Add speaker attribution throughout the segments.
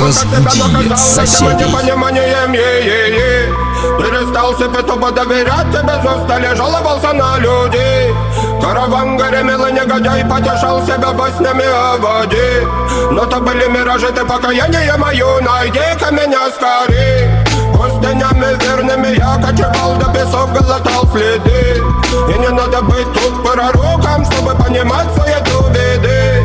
Speaker 1: Разбуди соседей.
Speaker 2: Пониманием, е-е-е. Перестал себе тупо доверять тебе, устали, жаловался на людей Караван гремел и негодяй потешал себя во снями о воде Но то были миражи, ты покаяние мою, найди-ка меня скорей Пустынями верными я кочевал до песок, глотал следы И не надо быть тут пророком, чтобы понимать суету беды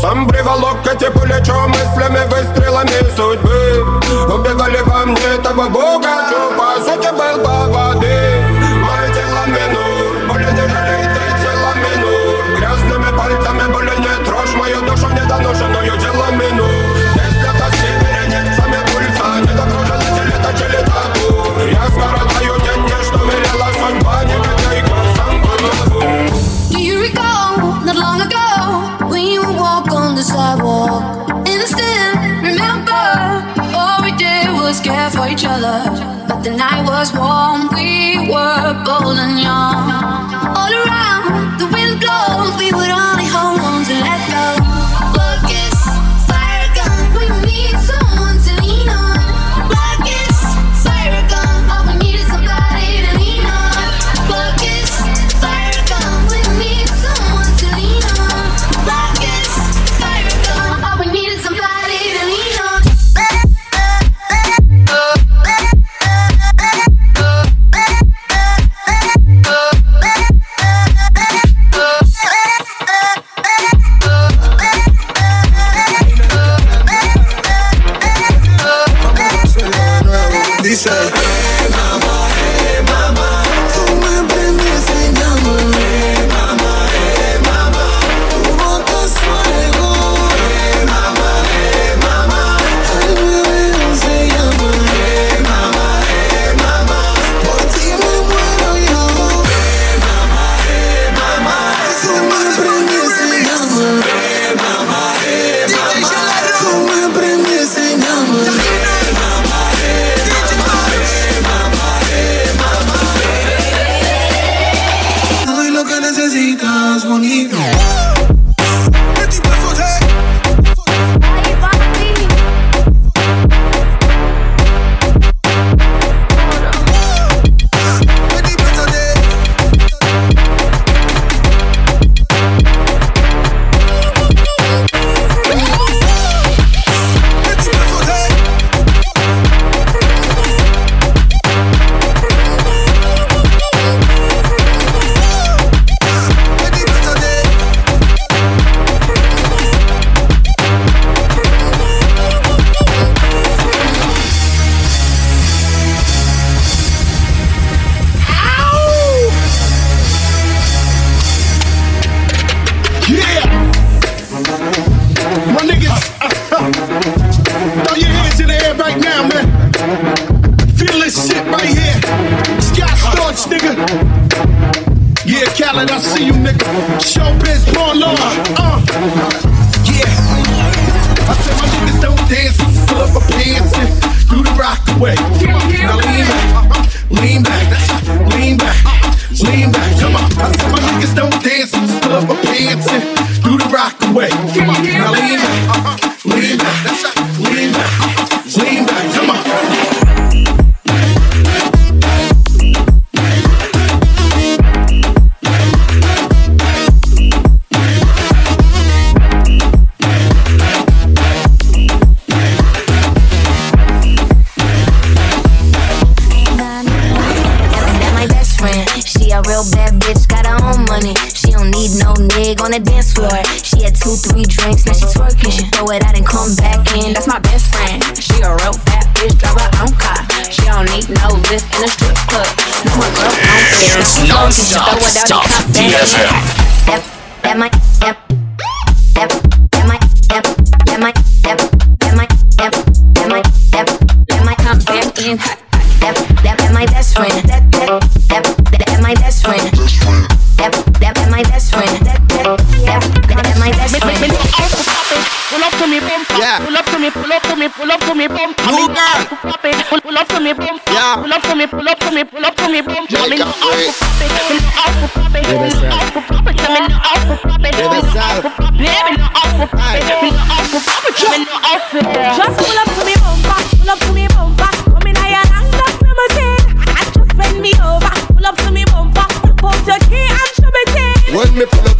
Speaker 2: сам приволок эти плечо мыслями, выстрелами судьбы. Убивали во мне того бога, что по сути был по воды Мое тело минур, более не ты тело минур. Грязными пальцами боли не трожь мою душу недоношенную тело минур
Speaker 3: See you,
Speaker 4: throw it out and come back in. That's my best friend. She a real bad bitch, drive her own car. She don't need no lift in a strip club. No, my girl.
Speaker 1: It's non-stop, stop, DFM.
Speaker 4: That, that might, that,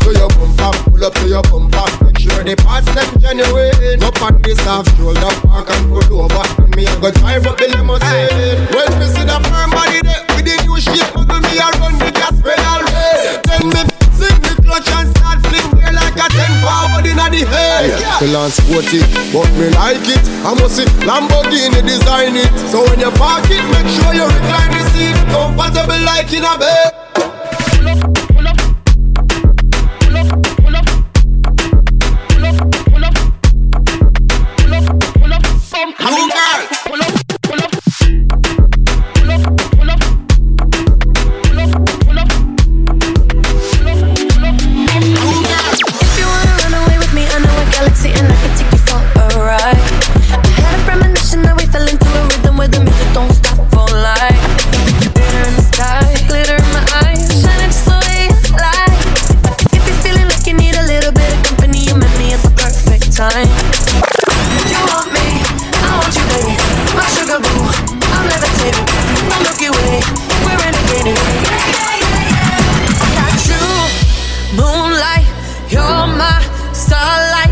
Speaker 5: to
Speaker 6: your
Speaker 7: bumper, pull up to your bumper. Make sure the parts them genuine. Up on this soft shoulder, park and pull over. And me, I go drive up the limousine. When me see the firm body there with the new shape, muggle me, I run the gas pedal. Then me sing the clutch and start fling there like a ten forward in the head. Yeah. Me yeah. sporty, but me like it. I must see Lamborghini design it. So when you park it, make sure you recline the seat comfortable like in a bed.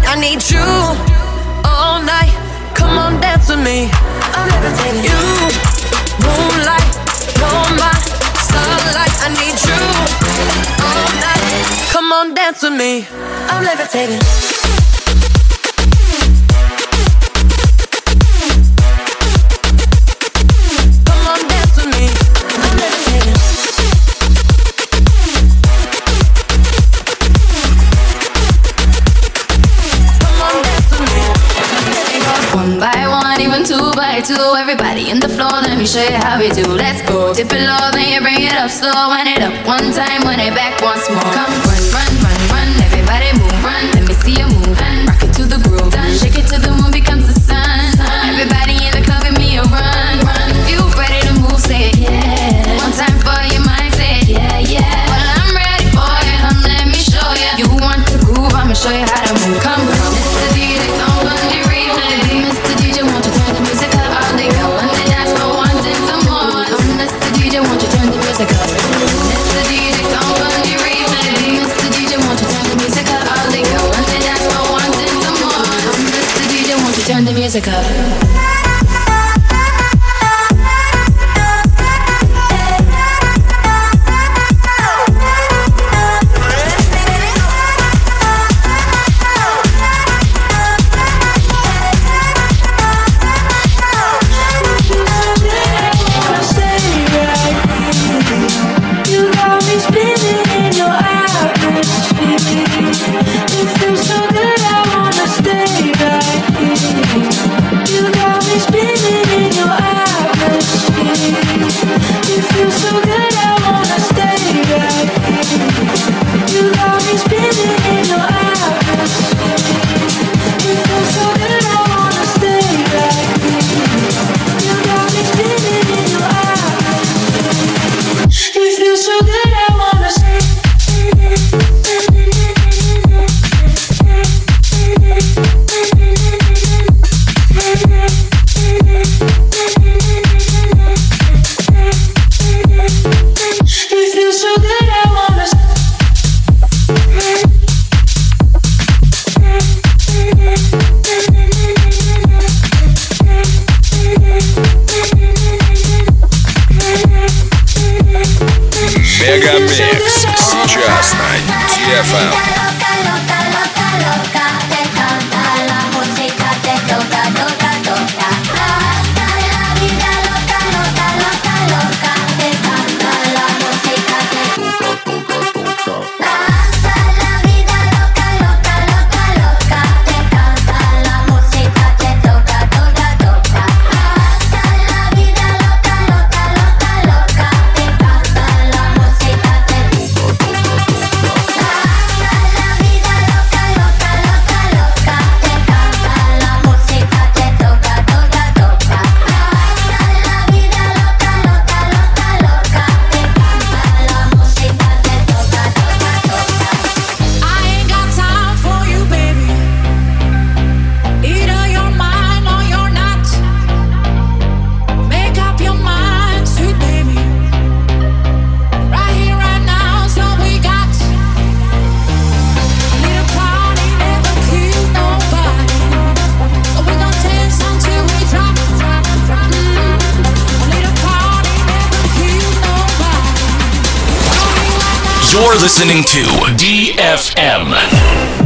Speaker 4: I need you all night. Come on, dance with me. I'm levitating. You, moonlight, you're my sunlight. I need you all night. Come on, dance with me. I'm levitating.
Speaker 8: to everybody in the floor. Let me show you how we do. Let's go. Dip it low, then you bring it up slow. Wind it up one time, when it back once more. Come run, run, run, run. Everybody move, run. Let me see you move. music up. You're listening to DFM.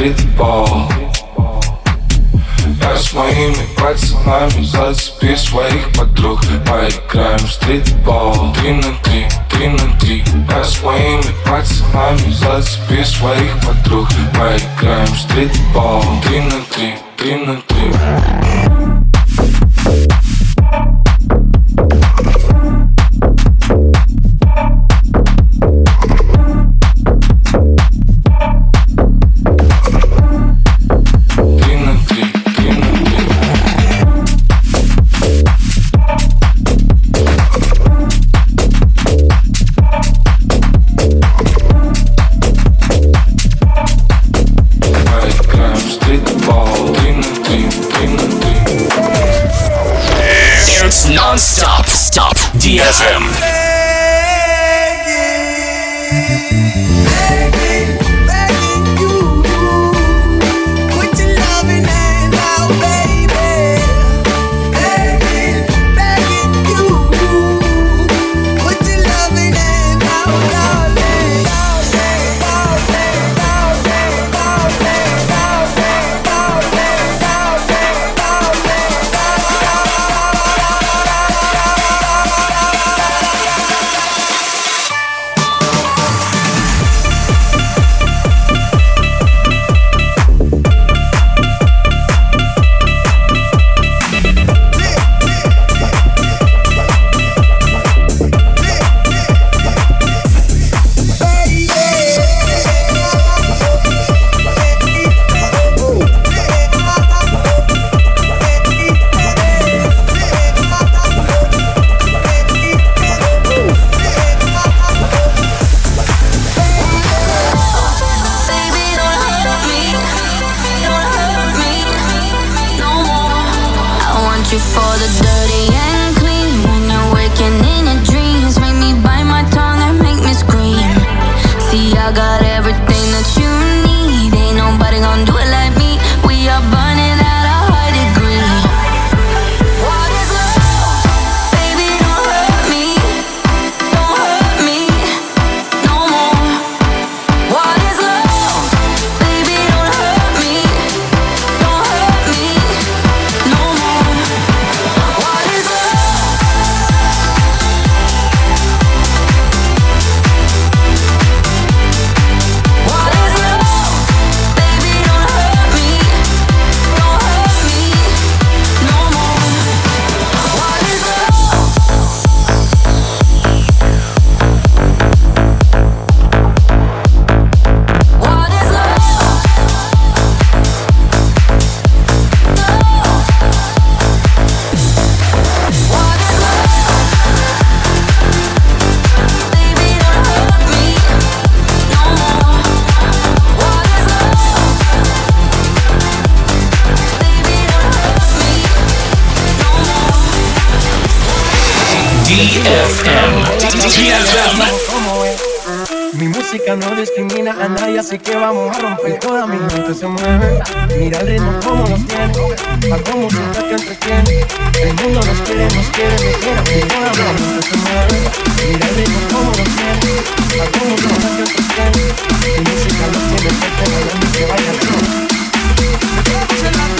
Speaker 8: Street Ball. Я с моими пацанами зацепи своих подруг Поиграем в стритбол
Speaker 6: Три на три, три на три Я с моими пацанами зацепи своих подруг Поиграем в стритбол Три на три,
Speaker 1: три на три DFM.
Speaker 9: Mi música no discrimina a nadie, así que vamos a romper. Toda mi gente se mueve. Mira el ritmo como nos tiene. Hago música que entretiene. El mundo nos quiere, nos quiere, me quiere. Toda mi gente se mueve. Mira el ritmo como nos tiene. Hago música que entretiene. Mi música nos tiene bailando que